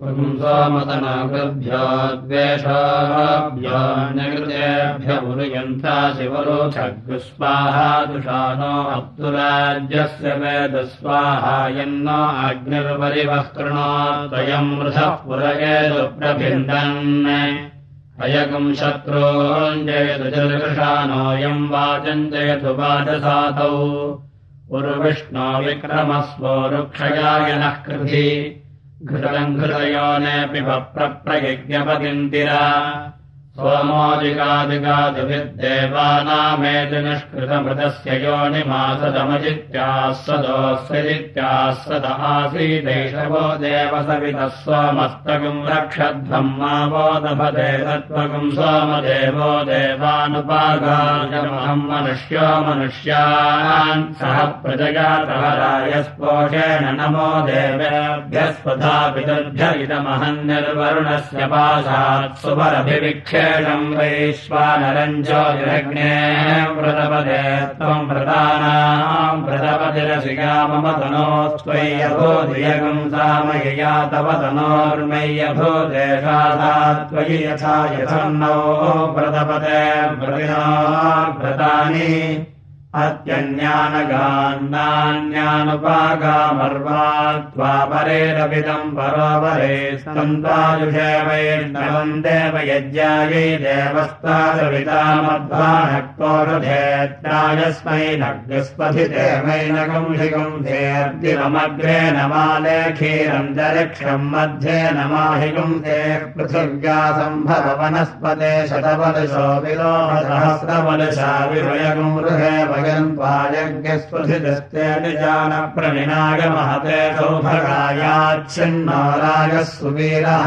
पुंसोमतनाकृभ्यो द्वेषाभ्योऽन्यकृतेभ्य उरुयन्ता शिवरोचग्स्वाहादुषानो अप्तुराज्यस्य वेदस्वाहायन्नो अग्निर्परिवः कृणोद्वयम् वृथः पुरयेदुप्रभिन्दन् अयकम् शत्रूञ्जयतु चदृशानोऽयम् वाचञ्जयतु वाचसातौ। उर्विष्णो विक्रमस्वो रुक्षयाय नः कृधि घृतम् घृतयो नेऽपि वप्रप्रयज्ञपतिन्दिरा सोमोदिकादिकादिभिद्देवानामेति निष्कृतमृतस्य योनिमासदमजित्यास्वदोऽस्वजित्यास्वद आसीदैषवो देवसवितः सोमस्तकम् रक्षध्वम् मा वोदभते तत्त्वकम् सोमदेवो देवानुपागाजमहम् मनुष्यो मनुष्यान् सह प्रजगातहरायस्पोषेण नमो देवेभ्यस्वधा पितुर्भ्य इदमहम् निर्वरुणस्य पाशात् सुवरभिविक्षे वैश्वानरञ्जोजग्ने व्रतपदे त्वम् व्रतानाम् व्रतपतिरसिका मम तनोस्त्वय्यभूदियगम् सामयया तव तनोर्मय्यभू देशादा त्वयि यथा यथन्नो व्रतपदे व्रतिना व्रतानि अत्यन्यानगान्नान्यानुपागामर्वा त्वापरेरपिदम् परोपरे सन्तायुषे वैर्नवम् देवयज्ञायै देवस्तादवितामध्वानक्तोषधेत्रायस्मै नग्स्पथिते वैनगंहिगम् धेर्दिवमग्रे नमाले क्षीरम् जरिक्षम् मध्ये नमाहिगुम् ते पृथिव्या सम्भव वनस्पते शतवलशो विलोह सहस्रवलशा विवयगुम् गृहे यज्ञस्पृथिदस्ते निजानप्रविनाय महते सौभगायाच्छिन्नो राजः सुवीरः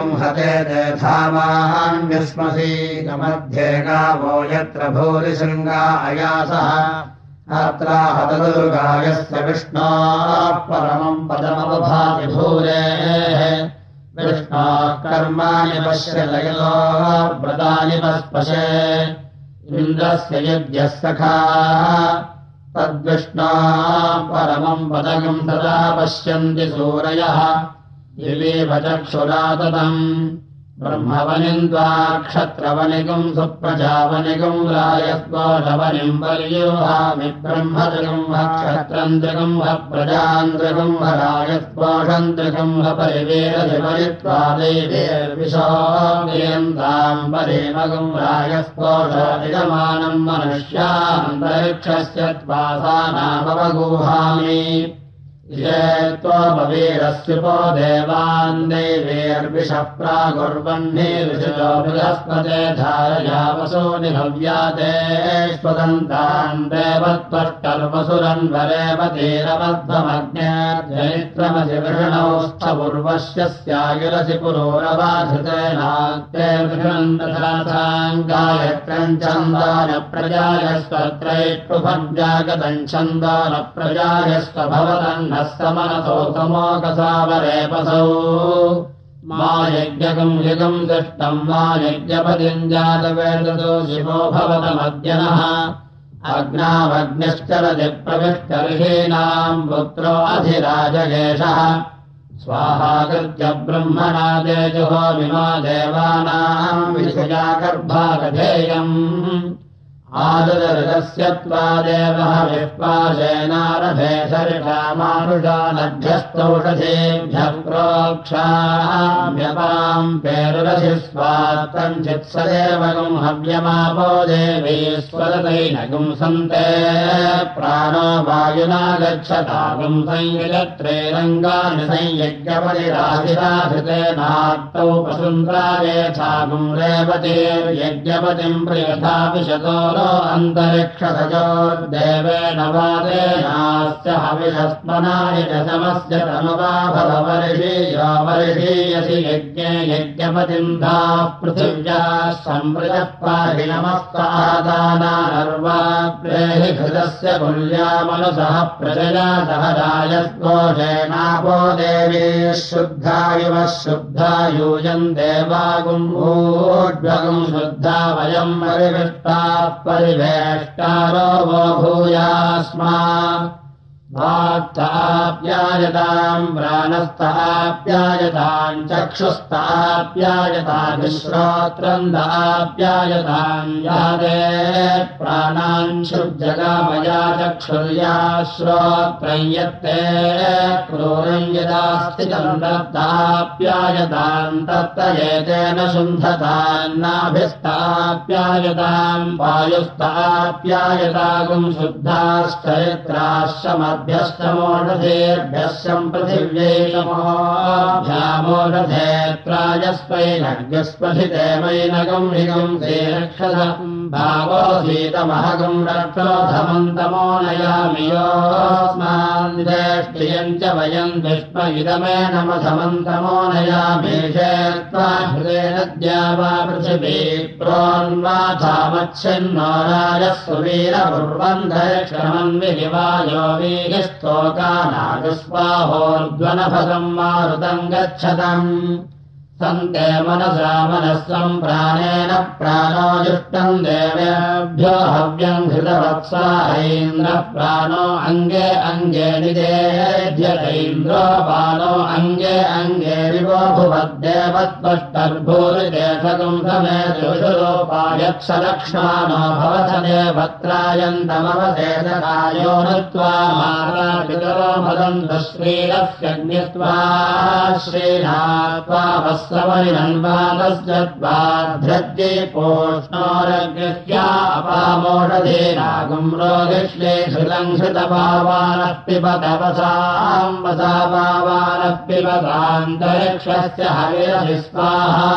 हते देधावान्यस्मसीकमध्ये गावो यत्र भूरिशृङ्गा अयासः अत्राहतदुर्गायस्य विष्णोः परमम् पदमवभाति भूरेः। विष्णोः कर्माणि पश्य लयलो व्रतानि पस्पशे। इन्द्रस्य यज्ञः सखाः। तद्विष्णा परमम् पदकम् तदा पश्यन्ति सूरयः दिवीव चक्षुराततम् ब्रह्मवनिम् त्वा क्षत्रवनिगम् सुप्रजावनिगम् रायस्वशवनिम् पर्योहामि ब्रह्मजगम्ह क्षत्रम् जगम्ह प्रजाम् जगम्ह रायस्पोषम् जगम्ह परिवेरधिपरित्वा देवेर्विशोयन्ताम् परेमगम् रायस्पोषादिगमानम् मनुष्यान्तरिक्षस्य त्वासानामवगूहामि त्वमवीरस्युपो देवान् देवेर्विषः प्रागुर्वह्ने ऋषितो बृहस्पते धारयावसो निभव्यातेष्वदन्तान् देवत्वष्टर्वसुरन्वरेव तीरमध्वमज्ञात्यनित्रमसि वृषणौस्थपूर्वस्य स्यागिरसि पुरोरवाधृतेनात्ते वृषन्दथाङ्गायत्रम् छन्दान प्रजायस्वत्रैष्टुभज्जागतम् समनसोतमोकसावरेपसौ मा यज्ञकम् युगम् दृष्टम् मा यज्ञपतिम् जातवेदतो शिवो भवतमद्यनः। प्रविष्टर्हीणाम् पुत्रो अधिराजगेशः स्वाहाकृत्य ब्रह्मणा तेजुहो विमा देवानाम् विषया गर्भागधेयम् आददर्गस्य त्वादेवः विश्वासेनारभे सरिषामानुषानभ्यस्तौषधेभ्यः प्रोक्षाभ्यपाम् पेरुरसि स्वात्तम् चित्सदेवगम् हव्यमापो देवीश्वरतैनगुम् सन्ते प्राणो वायुना गच्छतागुम् संयुजत्रेरङ्गानि संयज्ञपतिराधिराधृतेनात्तौ वसुन्धरायेथागुम् रेवतीर्यज्ञपतिम् प्रियथा विशतो अन्तरिक्षसजोर्देवेन वादेनास्य हविषस्मनाय समस्य तनुवा भववर्षीयो वर्षीयसि यज्ञे यज्ञपतिन्धाः पृथिव्या संवृजः पाहि नमस्तादानार्वाप्रेहि घृतस्य कुल्यामनुसः प्रजया सह राजस्कोषेणापो देवी शुद्धा इव शुद्धा यूयम् देवागुम्भूड्वगुम् शुद्धा वयम् परिविष्टाः परिवेष्टारो वो भूयास्मा वाक्ताप्यायताम् प्राणस्थाप्यायताम् चक्षुस्ताप्यायताम् श्रोत्रन्दाप्यायताम् यादे प्राणाञ्छुजगामया चक्षुर्या श्रोत्रय्यत्ते क्रूरम् यदास्ति दत्ताप्यायताम् तत्तयेतेन शुन्धतान्नाभिस्ताप्यायताम् वायुस्ताप्यायतागुम् शुद्धाश्चरित्राश्रम भ्यश्चमोषधेर्भ्यश्चम् पृथिव्यैकमोऽभ्यामोषधेत्रायस्वैनग्यस्पथिते मैनगम् हिगम् ते रक्षस भावो शीतमहगम् रक्षोधमन्तमो नयामि योऽस्मान्देष्ट्रियम् च वयम् विष्म इदमे नमधमन्तमो नयामेषेत्वा हृदेन द्या वा पृथिवी प्रोन्वाथामच्छिन्नो राजः सुवीरपुर्वन्धक्षमन्विहिवायो वीहिस्तोकानागस्वाहोर्ध्वनभगम् मारुतम् गच्छतम् सन्ते मनसा मनस्वम् प्राणेन प्राणो जुष्टम् देवेभ्यो हव्यम् घृतवत्सा ऐन्द्रः प्राणो अङ्गे बालो अङ्गे अङ्गे विवो भुवद्देवत्वष्टर्भूरिदेशकम् समेतुषुरोपायक्षलक्ष्माणो भवथ देवत्रायन्तमवदेशकायो नत्वा माता भदन्तु श्रीरस्यग्नित्वा श्रीनात्वा द्वाध्रज्ये पोष्णोरग्रह्या अपामोषधेनागुम् रोगिष्ये श्रुतम् श्रुतपावानः पिबतवसाम् वसा पावानः पिबतान्तरिक्षस्य हविरसि स्वाहा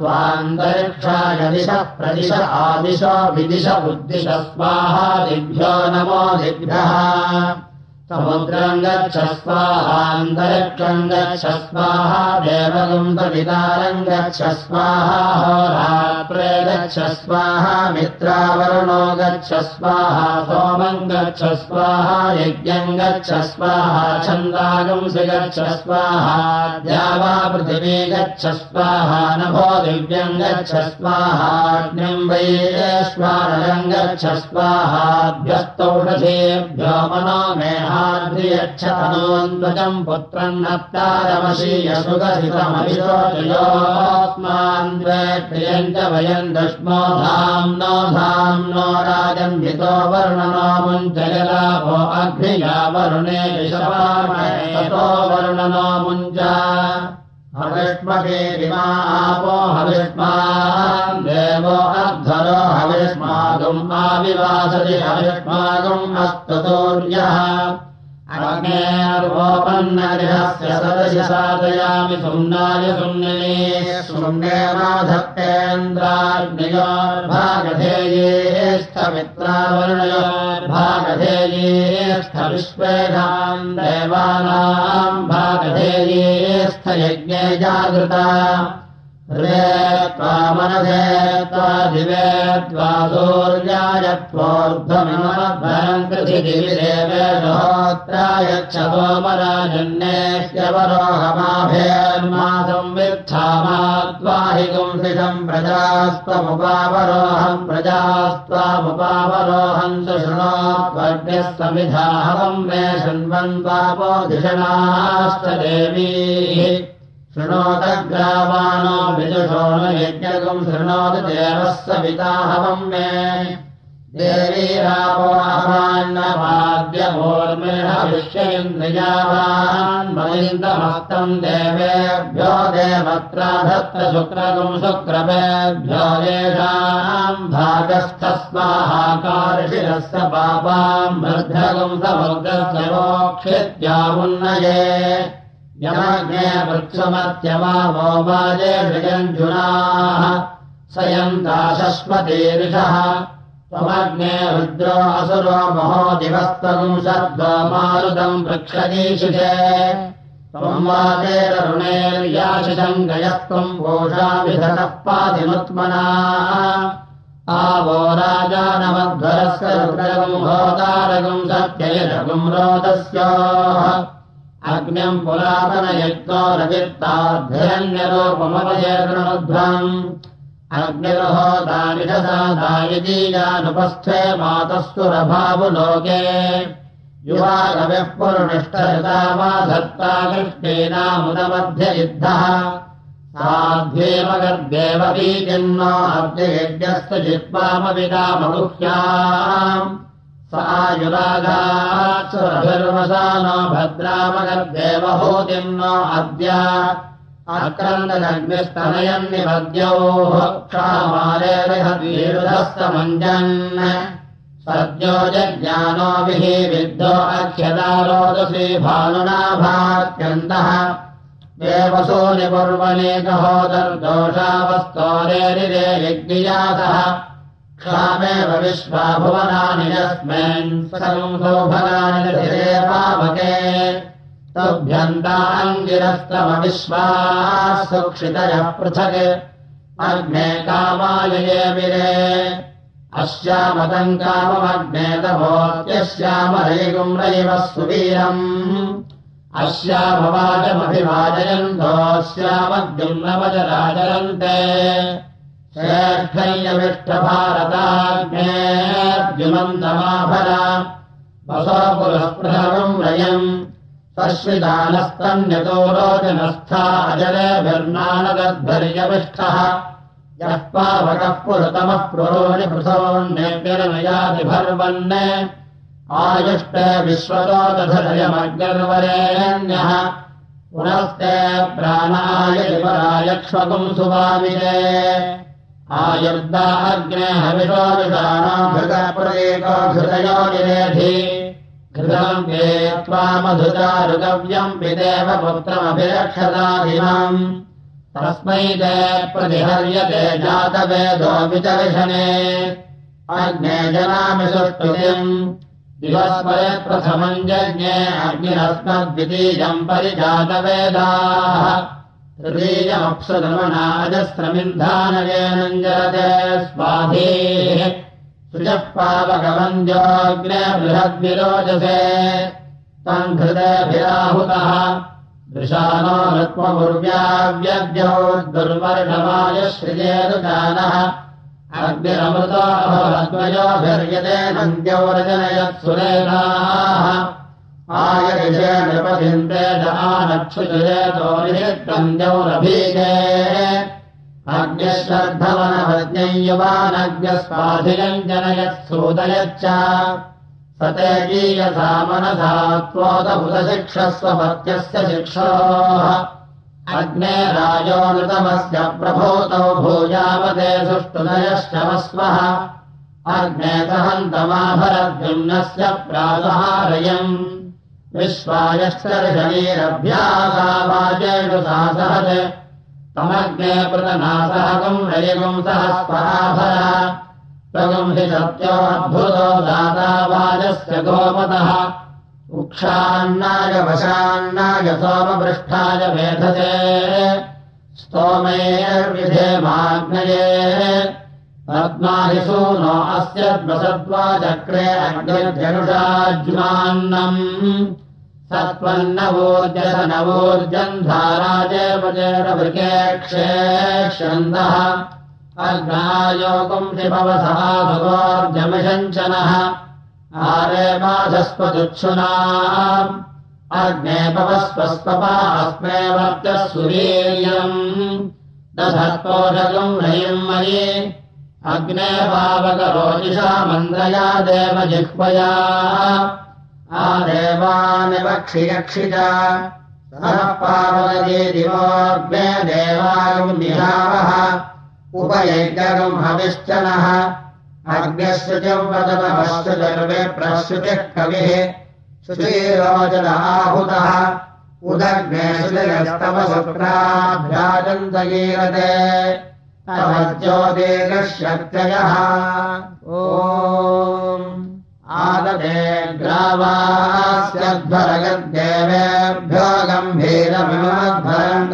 त्वान्तरिक्षाय दिश प्रदिश आदिश विदिश उद्दिश स्वाहा दिभ्यो नमो दिभ्यः समुद्रम् गच्छ स्वाहान्तरिक्षम् गच्छ स्वाहा देवगुम् प्रवितारम् गच्छ स्वाहा होरात्रे गच्छ स्वाहा मित्रावरुणो गच्छ स्वाहा सोमम् गच्छ स्वाहा यज्ञम् गच्छ स्वाहा छन्दागुंसि गच्छ स्वाहा द्यावा पृथिवी गच्छ स्वाहा नभो दिव्यम् गच्छ स्वाहाग्निम् वैश्वानरम् गच्छ स्वाहाभ्यस्तौषधेभ्यो मनो मेहा द्वे प्रियम् च वयम् दश्मो धाम् नो धाम् नो राजम् हितो वर्णनो मुञ्चयलाभो अग्निया वरुणे विषपातो वर्णनो मुञ्च हविष्मकेरिमा आपो हविष्मा देवो अध्वरो हविष्मागुम् आविवासति हविष्मागुम् अस्ततोर्यः अग्नेर्वोपन्नगृहस्य सदसि साधयामि सुम्नाय सुम्निने। सुम्नेमाधत्तेन्द्राग्नियोर्भागधेयेस्थमित्रावर्णयोर्भागधेयेस्थ विश्वेधाम् देवानाम् भागधेयेस्थ यज्ञे जागृता मनसे त्वा दिवे त्वा सूर्याय त्वोर्ध्वमिमध्वरम् कृथिदिविदेवेशोत्रायच्छतोमराजन्येष्यवरोहमाभेर्मासम् विच्छामा त्वाहि गुंसिषम् प्रजास्त्वमुपावरोहम् प्रजास्त्वामुपावरोहम् च शृणोत्वर्गः समिधाहवम् मे शृण्वन् पापोधिषणाश्च देवीः शृणोतग्रावाणो विदुषो न यज्ञकम् शृणोति देवः सविताहवम् मे देवीरापोहमान्यभोर्मिहविष्यन्द्रियावान्मलिन्दमस्तम् देवेभ्यो देवत्राधत्र शुक्रगुम् शुक्रमेभ्यो येषाम् भागस्थस्माहाकार्षिरस्य पापाम् समुद्रस्य यमज्ञे वृक्षमत्यमावो वाजे षयञ्जुनाः स दिवस्तम् शर्द्वा मारुतम् वृक्षदीशिषे। त्वम् वातेररुणेर्याशिषम् गयस्त्वम् घोषाभिधतः पातिमुत्मना आवो राजानमध्वरस्य रुद्रगम् होतारगम् सत्ययजगुम् रोदस्य अग्न्यम् पुरातनयज्ञो रचित्ताध्यरण्यरूपमवयेतृणध्वम् अग्निर्होदानिषसादायदीयानुपस्थे मातस्तुरभावुलोके युवा कविः पुरुनिष्ठता वा धत्ता कृष्णेनामुदमध्य युद्धः। साध्येव गर्देव बीजिन्नो अब्जयज्ञस्तु जित्वामविदामगुह्याम् सायुरागात्सुरभिर्वसानो भद्रामगर्देवहूतिम् अद्य आक्रन्दग्निस्तनयन्निपद्योः क्षामालेहस्तमञ्जन् सद्यो जज्ञानोभिः विद्धो अक्षदारोदसी भानुनाभात्यन्तः देवसो निपुर्वनेकहोदर्दोषावस्तोरेरिरे यज्ञियासः क्षामेव विश्वा भुवनानि यस्मिन् पावके। तभ्यन्ताङ्गिरस्तमविश्वाः सुक्षितयः पृथक्। अग्ने कामायये विरे। अस्यामतम् काममग्ने तभोत्यस्यामरैगुम् रैव सुवीरम्। अस्यामवाचमभिवाजयन्तोऽस्यामद्युम् नवचराचरन्ते श्रेष्ठय्यविष्टभारताग्नेऽर्जुनन्तमाभर वसो पुरःप्रथमम् रयम् तश्विदानस्तन्यतो रोचनस्था अजलेभिर्नानगद्भर्यविष्ठः यः पावकः पुरतमः आयुष्टे विश्वरोदधरयमग्निर्वरेण्यः पुनस्ते प्राणायक्ष्मकुम् सुवामिरे आयुर्दा अग्ने हविषो विषाणामृतप्रदेको निरेधि घृतम् ते त्वामधुतारुगव्यम् पिदेव पुत्रमभिरक्षताधिमाम् तस्मै ते प्रतिहर्यते जातवेदो विचर्षणे। अग्ने जनामि सुष्टुतिम् दिवस्मयप्रथमम् जज्ञे अग्निरस्मद्वितीयम् परिजातवेदाः तृतीयमप्सुदमनाजस्रमिन्धानयेनम् जरते स्वाधीः सृजः पावकवन्द्योऽग्ने बृहद्विरोचसे तम् हृदयभिराहुतः दृशानो ऋत्वमुर्व्याव्यद्यौ दुर्वर्णमायश्रिजेरुदानः अग्निरमृतोऽभवद्वयोभिर्यते नन्द्यौ रजनयत्सुरेणाः आयविषे नृपथिन्ते जानक्षुजयतो निषिद्धन्द्यौरभीजे अग्निश्रद्धवनभज्ञयुवानज्ञस्वाधिनम् जनयत्सूदयच्च स ते गीयसा मनसा त्वोदभुतशिक्षस्वपत्यस्य शिक्षोः। अग्ने राजोऽनृतमस्य प्रभूतौ भूयावते सुष्ठुदयश्च वस्वः। अग्ने सहन्तमाभरद्युम्नस्य प्रासहारयम् विश्वायश्च शरीरभ्यासावाचेषु सा सहज तमग्ने प्रतनासहकम् रयिगुम् सह स्वाभर त्वगम् हि सत्योऽद्भुतो दातावाजस्य गोपतः उक्षान्नाय वशान्नाय सोमपृष्ठाय मेधसे। स्तोमेर्विधेमाग्नये पद्मादिसूनो अस्य द्वसद्वाचक्रे अग्निर्जनुषाज्मान्नम्। सत्त्वन्नवोर्जस नवोर्जम् धाराजेवजेरवृकेक्षेक्षन्दः अग्नायोगम् शिभवसः भगोर्जमिषञ्चनः आरे बाधस्वदुच्छुना अग्ने पवस्वस्पपा अस्मे वर्चः सुवीर्यम् दधत्पोषकम् रयिम् मयि अग्ने पावकरोजिषा मन्द्रया देव जिह्वया आदेवानिवक्षियक्षिता सः पार्वती दिवोऽग्ने देवागम् निहावः उपयज्ञगम् हविश्चनः अग्निश्रुतिम् वदनमस्तु सर्वे प्रश्रुतिः कविः श्रुतिरोचन आहूतः उदग्ने श्रुतिरस्तव शुक्राभ्याजन्तगीरते ज्योतिर्शक्तयः ओ आददे ग्रावास्यध्वरगद्देवेभ्यो गम्भीरमिमध्वरम्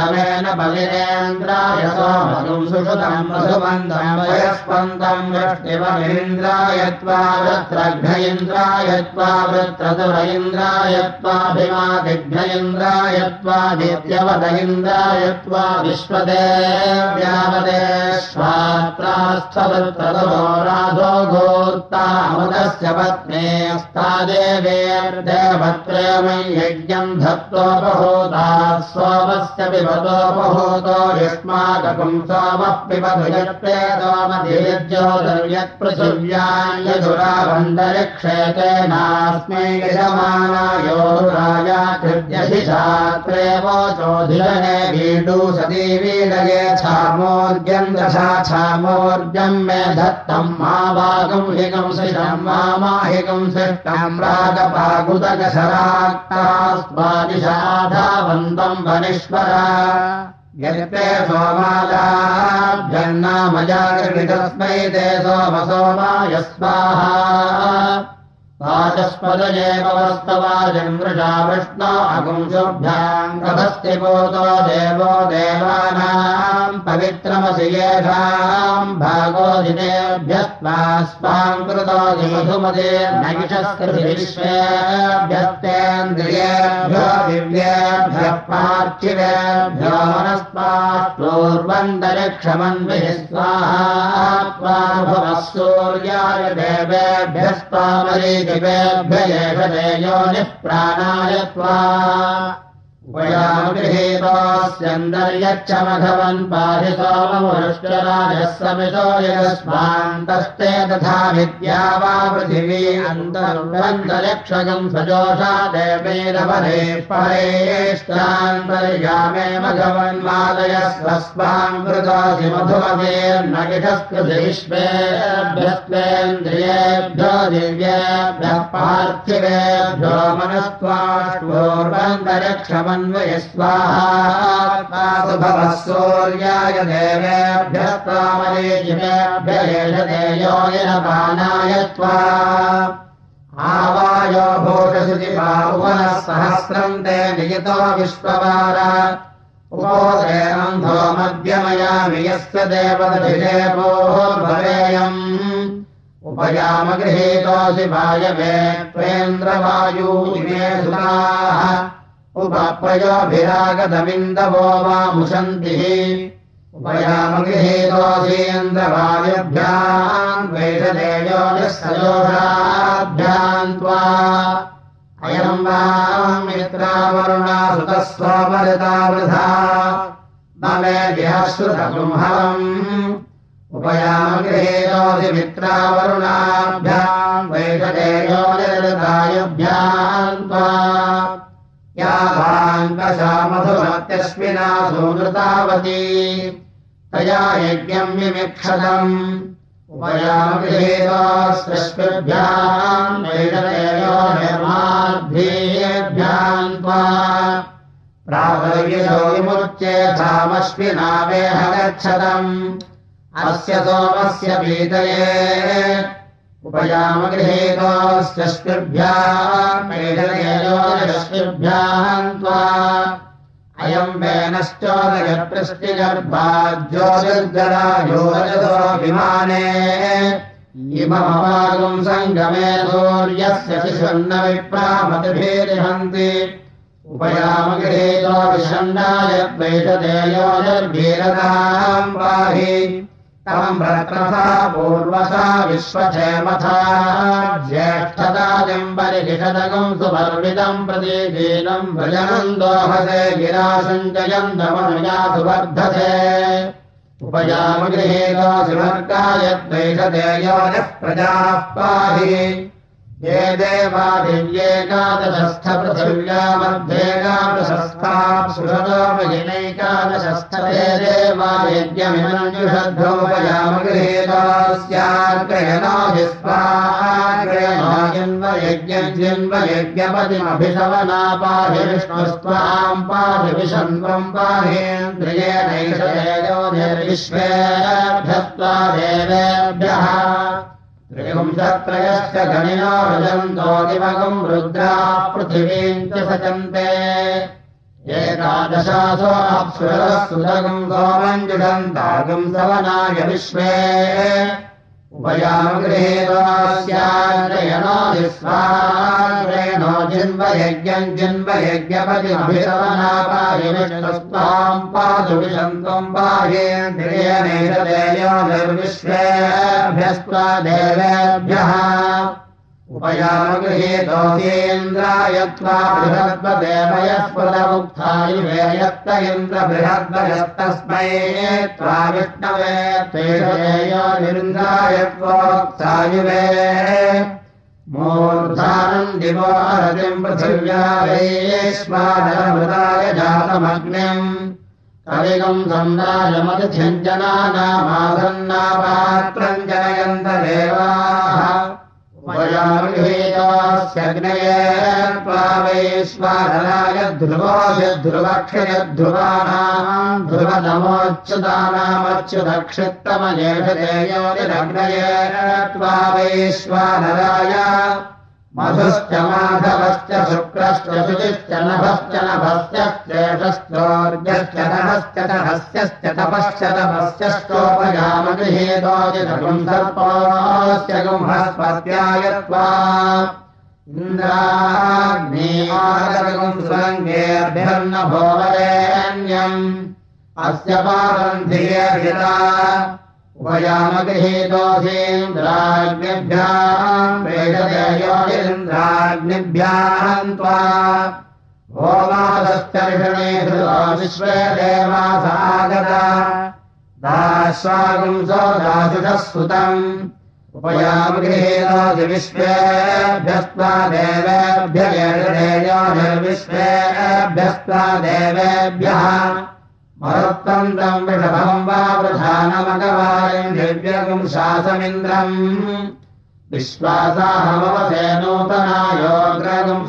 गद्भ्युत्तमेन बलिरेन्द्राय सोमगुम् सुषुतम् मधुमन्दम् वयस्पन्दम् वृष्टिवमिन्द्राय त्वा वृत्रघ्न इन्द्राय त्वा वृत्रतुर इन्द्राय त्वाभिमादिघ्न इन्द्राय त्वादित्यवद इन्द्राय त्वा विश्वदेव्यावदे स्वात्रास्थवृत्रतुरो राधो गोत्तामुद यज्ञम् धत्तोपहूता सोमस्य पिबतोपहूतो युष्माकम् सोमः पिबधुयत्ते सोमधिर्योदर्यत्पृथिव्याम् यधुरावन्दरिक्षेते नास्मै यजमानायोरायाकृत्यशिशात्रेवोचोधिरणे वीडु सती वीडये छामोर्जम् दशा छामोर्जम् मे धत्तम् मावागम् हिकम् श्रितम् माहिकम् सृष्टम् रागपाकुतकशराक्तास्वादिशाधावन्तम् वनिश्वर यत्ते सोमादाभ्यन्नामजागृतस्मै ते सोम सोमाय स्वाहा वाचस्पदयेव वस्तवाजम् वृषा विष्णो अगुंशुभ्याम् कभस्ति पोतो देवो देवानाम् पवित्रमसि येषाम् मधुमते नैषस्कृति विश्वेभ्यस्तेन्द्रियेभ्यो दिव्येभ्यः पार्थिवेभ्यो मनस्पापूर्वन्तरिक्षमन्विः स्वाहा भवः सूर्याय देवेभ्यस्त्वामरी दिवेभ्ययो निःप्राणाय त्वा गृहेतोऽस्यन्दर्यच्छमघवन् पाहि सोममुष्टराजः समितो यस्मान्तस्ते तथा विद्या वा पृथिवी अन्तर्वन्तरिक्षगम् सजोषा देवैरवरे परेष्टान्तर्यामे मघवन्मादय कृतोऽसि मधुमतेर्नगिषस्कृति विश्वेभ्यस्त्वेन्द्रियेभ्यो दिव्येभ्यः पार्थिवेभ्यो मनस्त्वाष्पूर्वन्तरिक्षमन् स्वाहा सूर्याय देवेभ्यस्तामलेजिमेभ्येषदेयोनिरपानाय त्वा। आवायो भूषसुचिपावनः सहस्रम् ते नियतो विश्ववार उपोदेनन्धो मध्यमयामि यस्य देवदभिषेपोः भवेयम्। उपयामगृहीतोऽसि वायवे त्वेन्द्रवायू इमे सुराः उपप्रयोभिरागतमिन्दवो वा मुशन्तिः। उपयामगृहेतोऽसीन्द्रवायुभ्याम् वैषदेयो निःसयोषाभ्याम् त्वा। अयम् वा मित्रावरुणा सुतः स्वमरितावृथा मे विहश्रुतगुंहवम् उपयामगृहेतोऽसि मित्रावरुणाभ्याम् वैषदेयो निर्दायुभ्याम् त्वा याभाङ्कशामधुमत्यस्मिना सुमृतावती तया यज्ञम् विमिक्षतम्। उपयामगृहेतोऽस्पृष्भ्याम् वैषदेयो निर्माद्भ्येभ्याम् त्वा गच्छतम्। अस्य सोमस्य पीतये उपयामगृहेतोऽस्यस्मिभ्याम् त्वा अयम् वेनश्चोदयप्रस्थिगर्भाज्योतिर्जरायोजतो विमाने इममवागुम् सङ्गमे सूर्यस्य शिशुन्न विप्रामतिभिरिहन्ति उपयामगृहेतो विषण्णाय द्वैषदेयोनिर्भीरताम् पाहि व्रत्रथा पूर्वसा विश्वक्षेमथा ज्येष्ठताजम् परिषदगम् सुपर्वितम् प्रतीकीनम् व्रजनम् दोहसे गिरासञ्जयम् दमनुया सुवर्धसे। उपयामगृहेतो सुवर्गाय द्वैषदेयो नः प्रजाः पाहि ये देवादिव्येकादशस्थप्रथिव्यामध्येकादशस्थाप्सुषदोपगिनैकादशस्थे देवायज्ञमिनञ्जुषद्धोपयामगृहेतोस्याग्रयणाजिन्वयज्ञम् जिन्वयज्ञपतिमभिषवनापाहि विष्णुस्त्वाम् पाहि विषन्त्वम् पाहेन्द्रियेणैषयो निर्विश्वेभ्यस्त्वा देवेभ्यः त्रिपुंशत्रयश्च गणिनो रजन्तो दिवगम् रुद्राः पृथिवीम् च सचन्ते। एकादशासो अप्सुरः सुदगम् सोमम् जुषन्तागम् सवनाय विश्वे उपयामगृहेतोस्याग्रयणादिस्वाग्रयणो जिन्वयज्ञम् जिन्वयज्ञपतिमभिशवनापायिविष्णुस्त्वाम् पातु विशन्तम् देवेभ्यः उपयामगृहेतोऽसीन्द्रायत्वा बृहद्वदेवयस्पदमुक्तायुवेयत्त इन्द्रबृहद्वयस्तस्मै त्वा विष्णवे तेषयो निरुन्द्रायत्वोक्तायुवे मूर्धानम् दिवो हरतिम् पृथिव्या वैश्वानरमृताय जातमग्निम्। कविगम् सन्दायमतिथ्यञ्जनानामासन्नापात्रम् जनयन्त देवाः उपयामगृहेतोऽस्यग्नये त्वा वैश्वानराय ध्रुवोऽध्रुवक्षयध्रुवाणाम् ध्रुवनमोच्युतानामच्युतक्षित्तमजेषदेयोनिरग्नये त्वा वैश्वानराय मधुश्च माधवश्च शुक्रश्च शुचिश्च नभश्च नभस्यश्चेषश्चोर्जश्च नभश्च तहस्यश्च तपश्च तपस्यश्चोपयामगृहेतोजितगुम् सर्पोऽस्य गुंहस्पत्याय त्वा। इन्द्राग्नेयागम् सुरङ्गेऽभ्यर्न भोवरेण्यम् अस्य पारन्धियभिता उपयामगृहेतोऽसीन्द्राग्निभ्याम् प्रेषदेयोरिन्द्राग्निभ्याम् त्वा होमादश्चर्षणे हृदा विश्वे देवासागता दाश्वागुंसो दाशुषः सुतम् उपयामगृहेतोऽसि विश्वेभ्यस्त्वा देवेभ्य निर्विश्वेभ्यस्त्वा देवेभ्यः मरुत्तम् तम् विषभम् वा प्रधानमगवारिम् शासमिन्द्रम्। विश्वासाहमवसे नूतनायोग्रगुम्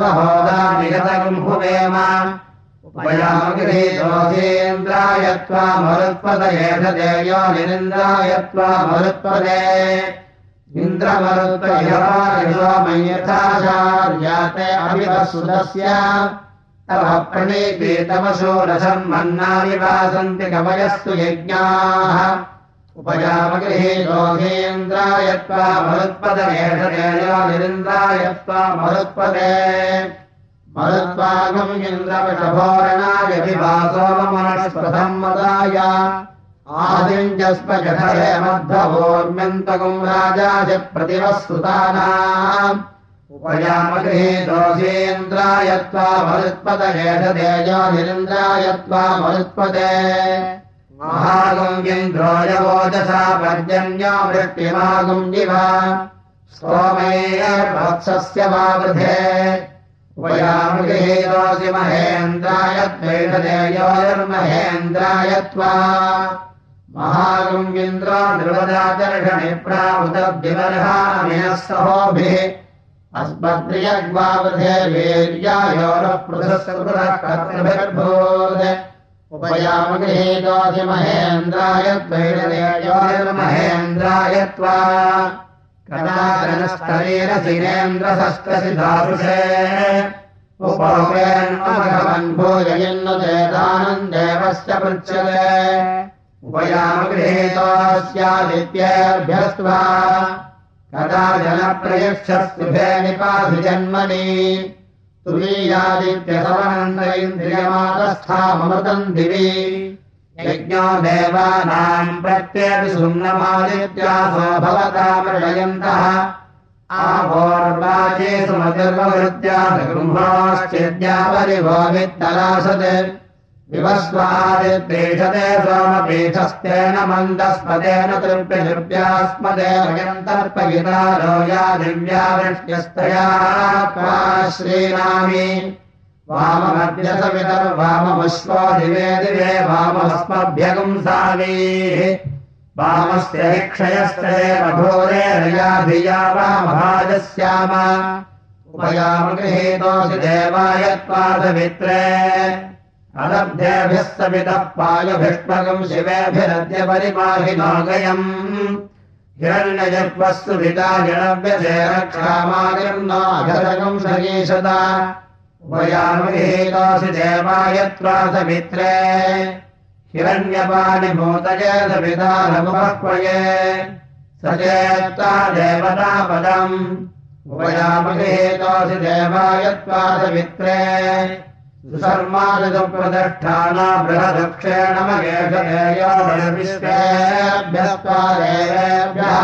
त्वा मरुत्पदयेषदेयो निरिन्द्राय त्वा मरुत्पदे। इन्द्रमरुत्पयथाचार्याते अभिवसुदस्य तव प्रणीपीतमशो रसम् मन्नानि वासन्ति कवयस्तु यज्ञाः। उपयामगृहीतोऽधीन्द्राय त्वा मरुत्पदयेषदेयो निरिन्द्राय त्वा मरुत्पदे। मरुत्वागम् इन्द्रविषभोरणाय विभासोमनस्पथम् मदाय। आदिञ्जस्पजठरे मध्वभोर्म्यन्तकम् राजासि प्रतिवस्तुतानाम् उपयामगृहीतोऽसीन्द्राय त्वा मरुत्पदयेषदेयो निरिन्द्राय त्वा मरुत्पदे महागम् इन्द्रोयवोजसा पर्जन्यो वृष्टिमागम् जिव सोमेयर्वत्सस्य वावृधे। उपयामगृहीतोऽसि महेन्द्राय द्वैषदेयोर्महेन्द्राय त्वा महागम् इन्द्रो निर्वदाचर्षणिप्रावृतद्विवर्हामिनः सहोभिः उपयामगृहीतोऽसि महेन्द्राय द्वैषदेयोर्महेन्द्राय त्वा कदाचनस्तरेरसिरेन्द्रशस्त्रसि दारुषे उपवेन्मघवन् भोजयन्न चेदानन्देवस्य पृच्छते। उपयामगृहीतोऽस्यादित्येभ्यस्त्वा कदा जनप्रयक्षस्तुभे निपासि जन्मनि? तुलीयादित्यसवनन्द इन्द्रियमादस्थाममृतम् दिवि। यज्ञो देवानाम् प्रत्यपि आभोर्वाचे सुमतिर्ववृत्या गृह्णाश्चेद्यापरिभो वित्तलासत् विवस्वादिप्रेषते सोमपीठस्तेन मन्दस्पदेन तृप्यशृप्यास्मदेवयम् तर्पयितारो या दिव्यावृष्ट्यस्तया श्रीनामी। वाममद्यसवितर्वाममुष्पो दिवे दिवे वामस्मभ्यगुंसावीः वामस्य हि क्षयश्च मघोरेरया धिया वामभाजस्याम। उपयामगृहीतोऽसि देवाय त्वादमित्रे अनभ्येभ्यः सवितः पायुभिष्मगम् शिवेभिरद्य परिमाहि नोगयम्। हिरण्यजत्वस्तु पिता जनव्यसे रक्षामागम् नाघरकम् सगीषता उपयामगृहीतोऽसि देवाय त्वासमित्रे हिरण्यपाणिभूतये सविता नमुपक्वये स चेत्ता देवतापदम्। उपयामगृहीतोऽसि देवाय त्वासमित्रे सुशर्मादिप्रतिष्ठाना बृहदक्षेण मगेषदेयोभ्यस्त्वादेवेभ्यः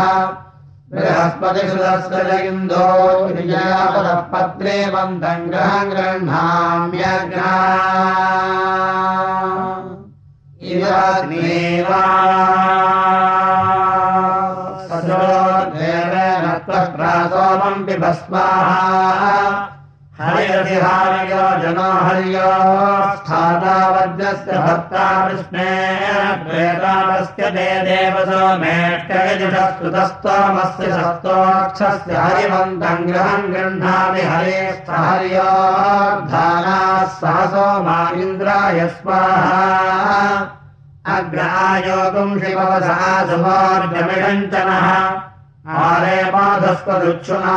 बृहस्पतिसुदस्य च इन्दो विजयापदः पत्रे वन्तम् ग्रहम् त्वष्ट्रा सोमम् बिभस्माः हरिरतिहार्यो जनो हर्यो स्थातावद्यस्य भर्ता कृष्णेन प्रेतावस्य ते देवसो मेष्टयजुषस्तुतस्तोमस्य सस्तोक्षस्य हरिमन्तम् गृहम् गृह्णामि हरेस्थ हर्योर्धानाः सहसो मा इन्द्राय स्वाहा। अग्रायोगुम् शिववसः सुमोर्जमिषञ्चनः आरे पाधस्वदुच्छुना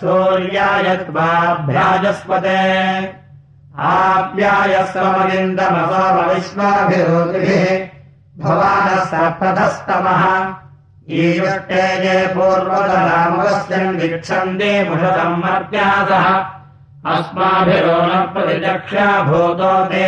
सूर्यायत्वाभ्राजस्पदे आप्यायः समगिन्दमसोमविश्वाभिरोतिभिः भवानः सप्रथस्तमः ईयुष्टे ये पूर्वतरामवस्यम् वीक्षन्ते मुषतम् मर्त्यासः अस्माभिरो न प्रतिचक्षा भूतो ते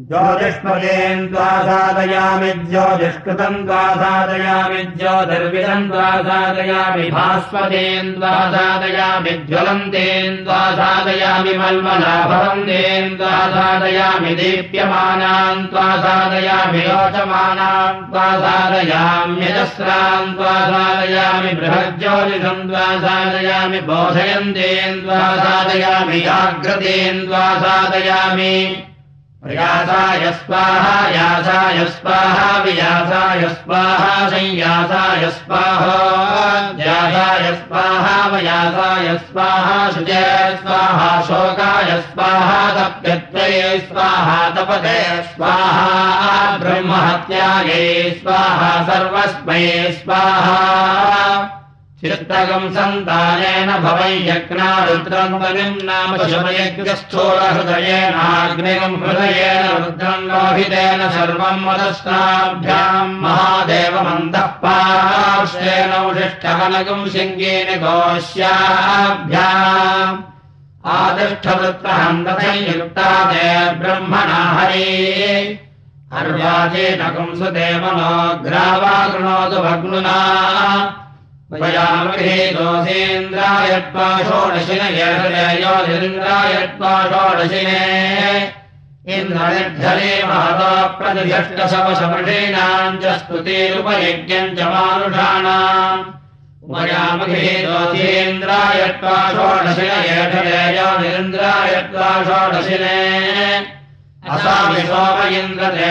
ज्योतिष्मजेन् त्वा साधयामि ज्योतिष्कृतम् त्वा साधयामि ज्योतिर्विदम् त्वा साधयामि भास्वतेन् त्वा साधयामि ज्वलन्तेन् त्वा साधयामि मल्मलाभवन्तेन् त्वा साधयामि दीप्यमानान् त्वा साधयामि रोचमानान् त्वा साधयाम्यजस्रान् त्वा साधयामि बृहज्योतिषम् त्वा साधयामि बोधयन्तेन् त्वा साधयामि जाग्रतेन् त्वा साधयामि प्रयासाय स्वाहा यासाय स्वाहा वियासाय स्वाहा संयासाय स्वाहा। यासाय स्वाहा वयासाय स्वाहा शुजय स्वाहा शोकाय स्वाहा तप्यत्वये स्वाहा तपदे स्वाहा ब्रह्महत्याये स्वाहा सर्वस्मै स्वाहा चित्तकम् सन्तानेन भवै यज्ञा रुद्रम् बलिम् नाम शमयज्ञस्थूलहृदयेनाग्निकम् हृदयेन रुद्रम् लोहितेन सर्वम् मदस्नाभ्याम् महादेवमन्तः पार्श्वेनौषिष्ठकनकम् सिङ्गेन गोष्याभ्याम् आदिष्ठवृत्रहम् तथयुक्ता ते ब्रह्मणा हरे। अर्वाचेनकम् सुदेवनो ग्रावा कृणोतु भग्नुना षोडशिन षोडशिने इन्द्रनिर्धरे महतो प्रतिष्टशवशमषीणाम् च स्तुतिरुपयज्ञम् च मानुषाणाम्। उपयामगृहे दोषेन्द्रायत्वा षोडशिन षोडशिने असामि सोम इन्द्रते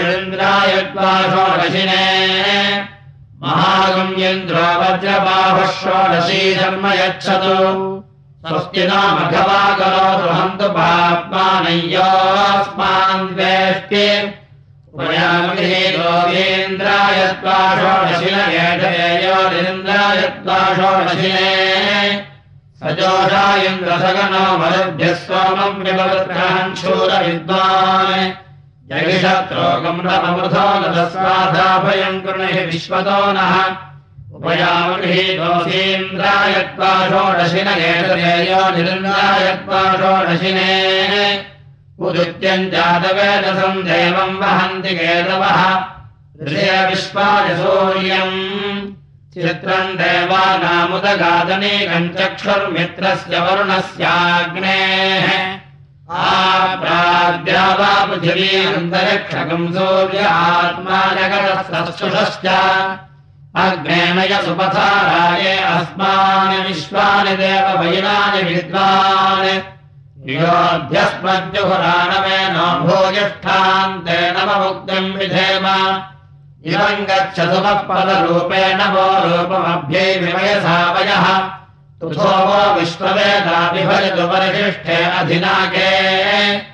येन्द्रायत्वा षोडशिने महागम्येन्द्रो वज्रबाहुः षोडशी धर्म यच्छतु। स्वस्ति नामघवा करोतु हन्तु पाप्मानय्योऽस्मान् वेष्टे उपयामगृहे गोवेन्द्रायत्वा षोडशिन येन्द्रायत्वा षोडशिने सजोषा इन्द्रसगनो मरुभ्यः सोमम् विभवत्रान् शूरविद्वान् जगिषत्रोगम् रमृथो नदस्वाधाभयम् कृणिः विश्वतो नः। एतदेयो निरिन्द्रायत्वा षोडशिने। उदित्यम् जातवेदसम् देवम् वहन्ति केतवः। विश्वाय सूर्यम् चित्रम् देवानामुदगादनीकम् चक्षुर्मित्रस्य वरुणस्याग्नेः आप्राद्या वा पृथिवीरन्तरिक्षकम् सूर्य आत्मा जगतश्च अग्नेन यसुपथाराये अस्मानि विश्वानि देव विद्वान् योऽभ्यस्मद्युहुराणमेन भूयिष्ठान्ते नवमुक्तिम् विधेम इमम् गच्छतुमः पदरूपेण वो रूपमभ्यै विमयसा वयः। तुथो वो विश्ववेदाभिभजतु परिशिष्ठे अधिनाके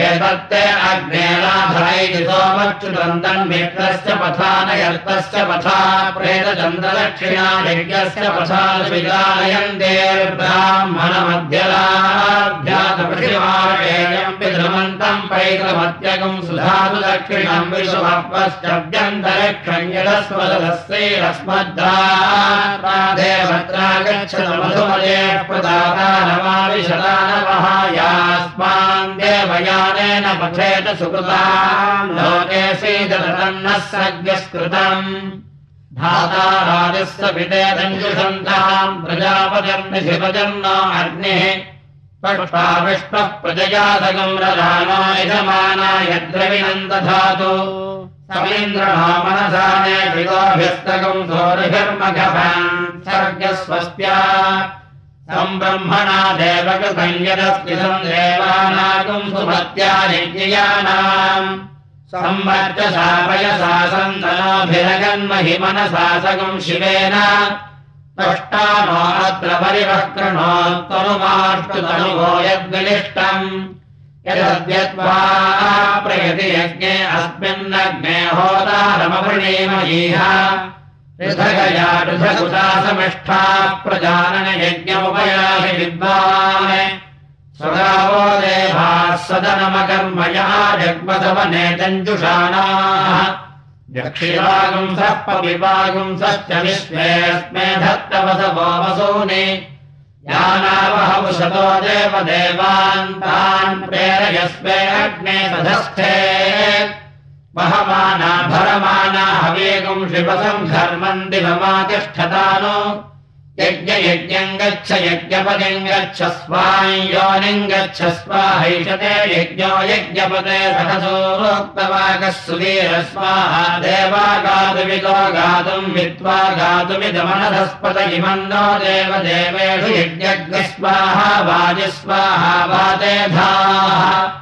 एतत्ते अग्नेराधरैति सोमच्युतन्तन्मित्रस्य पथा नयर्तस्य पथा प्रेतचन्द्रदक्षिणा यज्ञस्य पथा विदालयन्ते ब्राह्मणमध्यलाभ्यातपृथिवारेयम् पितृमन्तम् पैतृमत्यगम् सुधातु दक्षिणम् विश्वपश्चव्यन्तरिक्षम् यदस्वदस्यैरस्मद्रादेवत्रागच्छतु मधुमये प्रदातानमाविशदानवहायास्मान् देवया ेन पथेत सुकृता लोके सीदतन्नः सज्ञस्कृतम् धाताराजस्य पिते दञ्जुषन्ताम् प्रजापजन्निशिवजन्म अग्निः पष्टाविष्टः प्रजयातकम् रजानो यजमानाय द्रविणम् दधातु समीन्द्रणो मनसाने विगोभ्यस्तकम् सोरिभिर्मघभान् सर्गस्वस्त्या सन्तनोभिरगन्महि मनसासकम् शिवेन। पष्टानो अत्र परिवक्रणोत्तनुमाष्टुतनुभो यद्विनिष्टम् यदद्यत्वा प्रयति यज्ञे अस्मिन्नग्ने होदारमवृणीमयीह पृथगुदासमिष्ठा प्रजाननयज्ञमुपयाहि विद्वान्। स्वगावो देवाः सदनमकर्मया जग्मसवनेतञ्जुषाणाः दक्षिणागुंसः पविवागुंसश्च विश्वेऽस्मे धत्तवसवो वसूनि। यानावहवशतो देवदेवान् तान् प्रेरयस्मे अग्ने तधस्थे वहमाना भरमाना हवेगम् शिवसम् धर्मम् दिवमातिष्ठतानो। यज्ञयज्ञम् गच्छ यज्ञपतिम् गच्छ स्वाहैषते यज्ञो यज्ञपते सहसोक्तवाकः सुधीर स्वाहा देवा गातुमितो गातुम् वित्त्वा गातुमिदमनधस्पत इमम् नो देवदेवेषु यज्ञस्वाहा वाजिस्वाहा वातेधाः राजा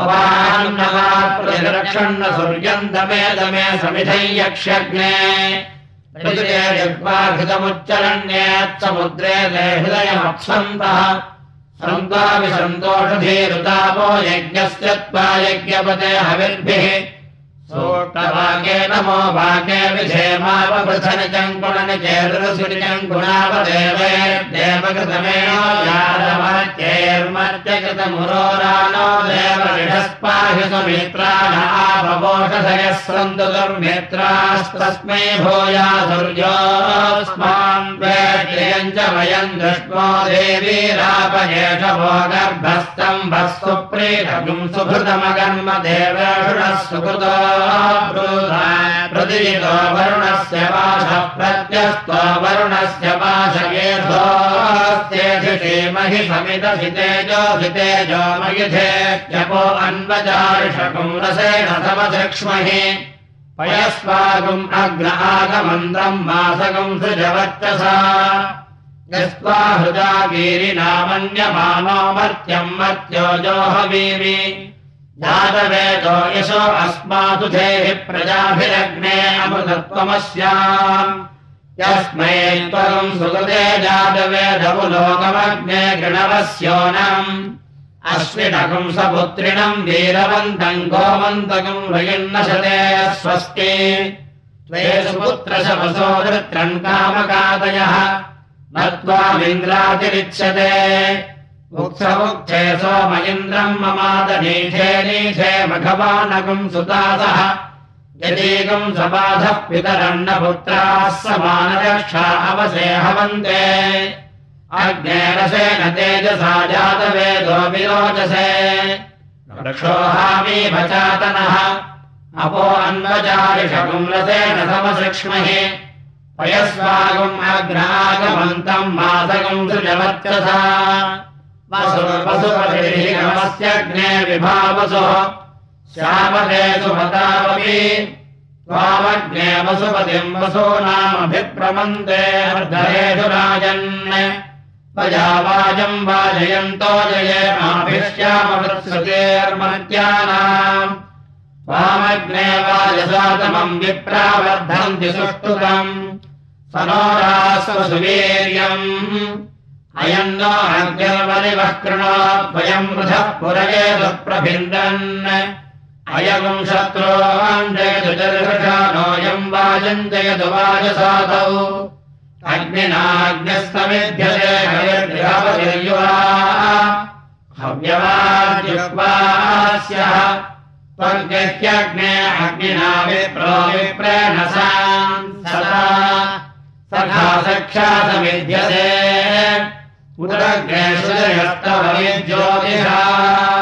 अवान्नवात्प्रतिरक्षण्ण सूर्यम् दमे दमे समिधै यक्ष्यग्ने जग्वाघृतमुच्चरण्येत्समुद्रे ते हृदयमप्सन्तः। सन्ताविसन्तोषधीरुतापो यज्ञस्य त्वा यज्ञपते हविर्भिः सोट्टवाके नमो वाके विधेमावपृथनिजम् गुणनि गुणानि चेतुरसुरिजम् गुणावदेवे देवकृतमेणोर्मत्यकृतमुरोराणो देवऋढस्पाहि सुमित्राणापवोषधयः सन्तु दुर्मित्रास्तस्मै भूया सूर्योऽस्मान् वेद्यम् च वयम् दृष्ट्वा देवीरापयेष भो सुभृतमगन्म देवेषुणः सुकृतो प्रतिजितो वरुणस्य पाश प्रत्यस्तो वरुणस्य पाशयेधोस्तेधिमहि समितसितेजोऽसितेजो मयुधे जपो अन्वजार्षकुम् रसेण समसक्ष्महि पयस्वागुम् अग्न आगमन्द्रम् मासगुम् सृजवर्चसा यस्त्वा हृदा वीरिनामन्यमानो मर्त्यम् मर्त्यो जोहवीमि जातवेदो यशो अस्मातु धेः प्रजाभिरग्ने अमृतत्वमस्याम्। यस्मै त्वम् सुकृते जातवेदमुलोकमग्ने गृणवस्योनम्। अश्विनकम् सपुत्रिणम् वीरवन्तम् गोमन्तकम् वयन्नशते स्वस्ति त्वे सुपुत्रशपसो धृत्रम् कामकादयः। न त्वामिन्द्रातिरिच्यते मुक्समुक्थे सोम इन्द्रम् ममादनीथे नीथे मघवानकम् सुतासः। यदीकम् सबाधः पितरन्नपुत्राः समानरक्षा अवसे हवन्ते। अग्नेरसेन तेजसा जातवेदो विरोचसे रक्षोहामी भचातनः। अपो अन्वचारिषकुम् रसेन समसृक्ष्महि। पयस्वागुम् अग्नागमन्तम् मासगुम् सृजवत्यसा वसुपतिर्हिमस्यग्ने विभावसुः श्यामते सुमतावपि त्वामग्ने वसुपतिम् वसूनामभिप्रमन्ते हर्धरेषु राजन्। त्वजावाजम् वाजयन्तो जयेमाभिश्यामवृत्सतेर्मत्यानाम् त्वामग्ने वाजसातमम् विप्रावर्धन्ति सुष्ठुतम् स अयम् नो अग्निर्वलिवः कृणाद्वयम् वृधः पुरये दुःप्रभिन्दन्। अयगुम् शत्रोऽञ्जयदुजर्षानोऽयम् वाजञ्जयदु वाजसादौ अग्निनाग्निस्तमेभ्यते हविर्गृहपतिर्युवा। हव्यवाद्युक्वास्यः। त्वग्नित्यग्ने अग्निना विप्रो सखा सख्या उदग्नेषुजयस्तवविज्योतिषा ओ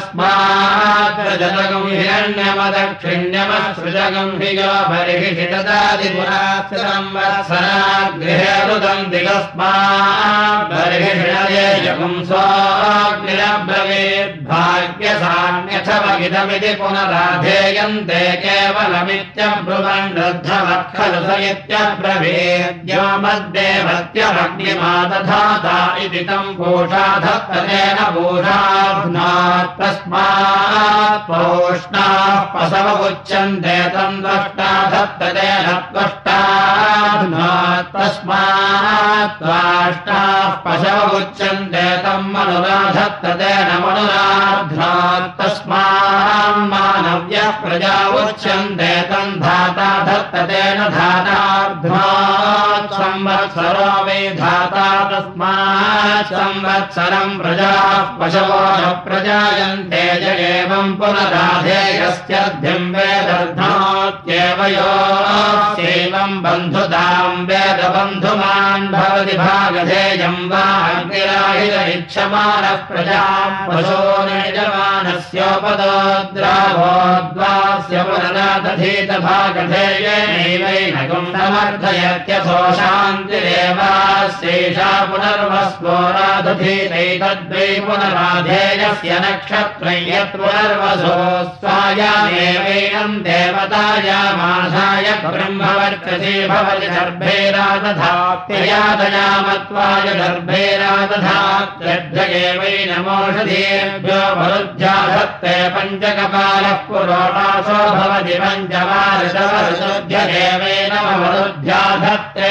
तस्माद्गजगम्हिरण्यमदक्षिण्यमसृजगम् हिगबर्हिषिटदादिपुरासंवत्सराग्निहेरुदम् दिगस्माद्बर्हिषडयेजपुंसोऽग्निरब्रवीद्भाग्यसान्यथवगिदमिति पुनराधेयन्ते केवलमित्यब्रुवन् रुद्धवत्खलु स इत्यब्रवीद्योमद्देवत्यमग्निमा इति तम् तस्मात् पोष्णाः पशवमुच्यन्ते तम् द्रष्टा धत्ततेन त्वष्टाध्नात् तस्मात् त्वाष्टाः पशवमुच्यन्ते तम् मनुराधत्ततेन मनुराध्नात् तस्मान् मानव्यः प्रजा तम् धाता धत्ततेन संवत्सरो वे धाता तस्मात् संवत्सरम् प्रजाः पशवो न प्रजायन्ते वेदर्धनोत्येव योऽस्यैवम् बन्धुताम् वेदबन्धुमान् भवति भागधेयम् वा अग्निराहित इच्छमानः प्रजाम् पशो भागधेयेनैवैनकम् समर्थयत्यथो शान्तिरेवास्यैषा पुनर्वस्वोरादधीतैतद्वै पुनराधेयस्य नक्षत्रम् यत् पुनर्वसो स्वायामेवैनम् देवताय यादयामासाय ब्रह्मवर्चसे भवति दर्भेरादधात्ययादयामत्वाय दर्भेरादधात्येवैनमोषधेभ्यो मरुद्ध्याधत्ते पञ्चकपालः पुरोटासो भवति पञ्चमारशवशुद्ध्यदेवेन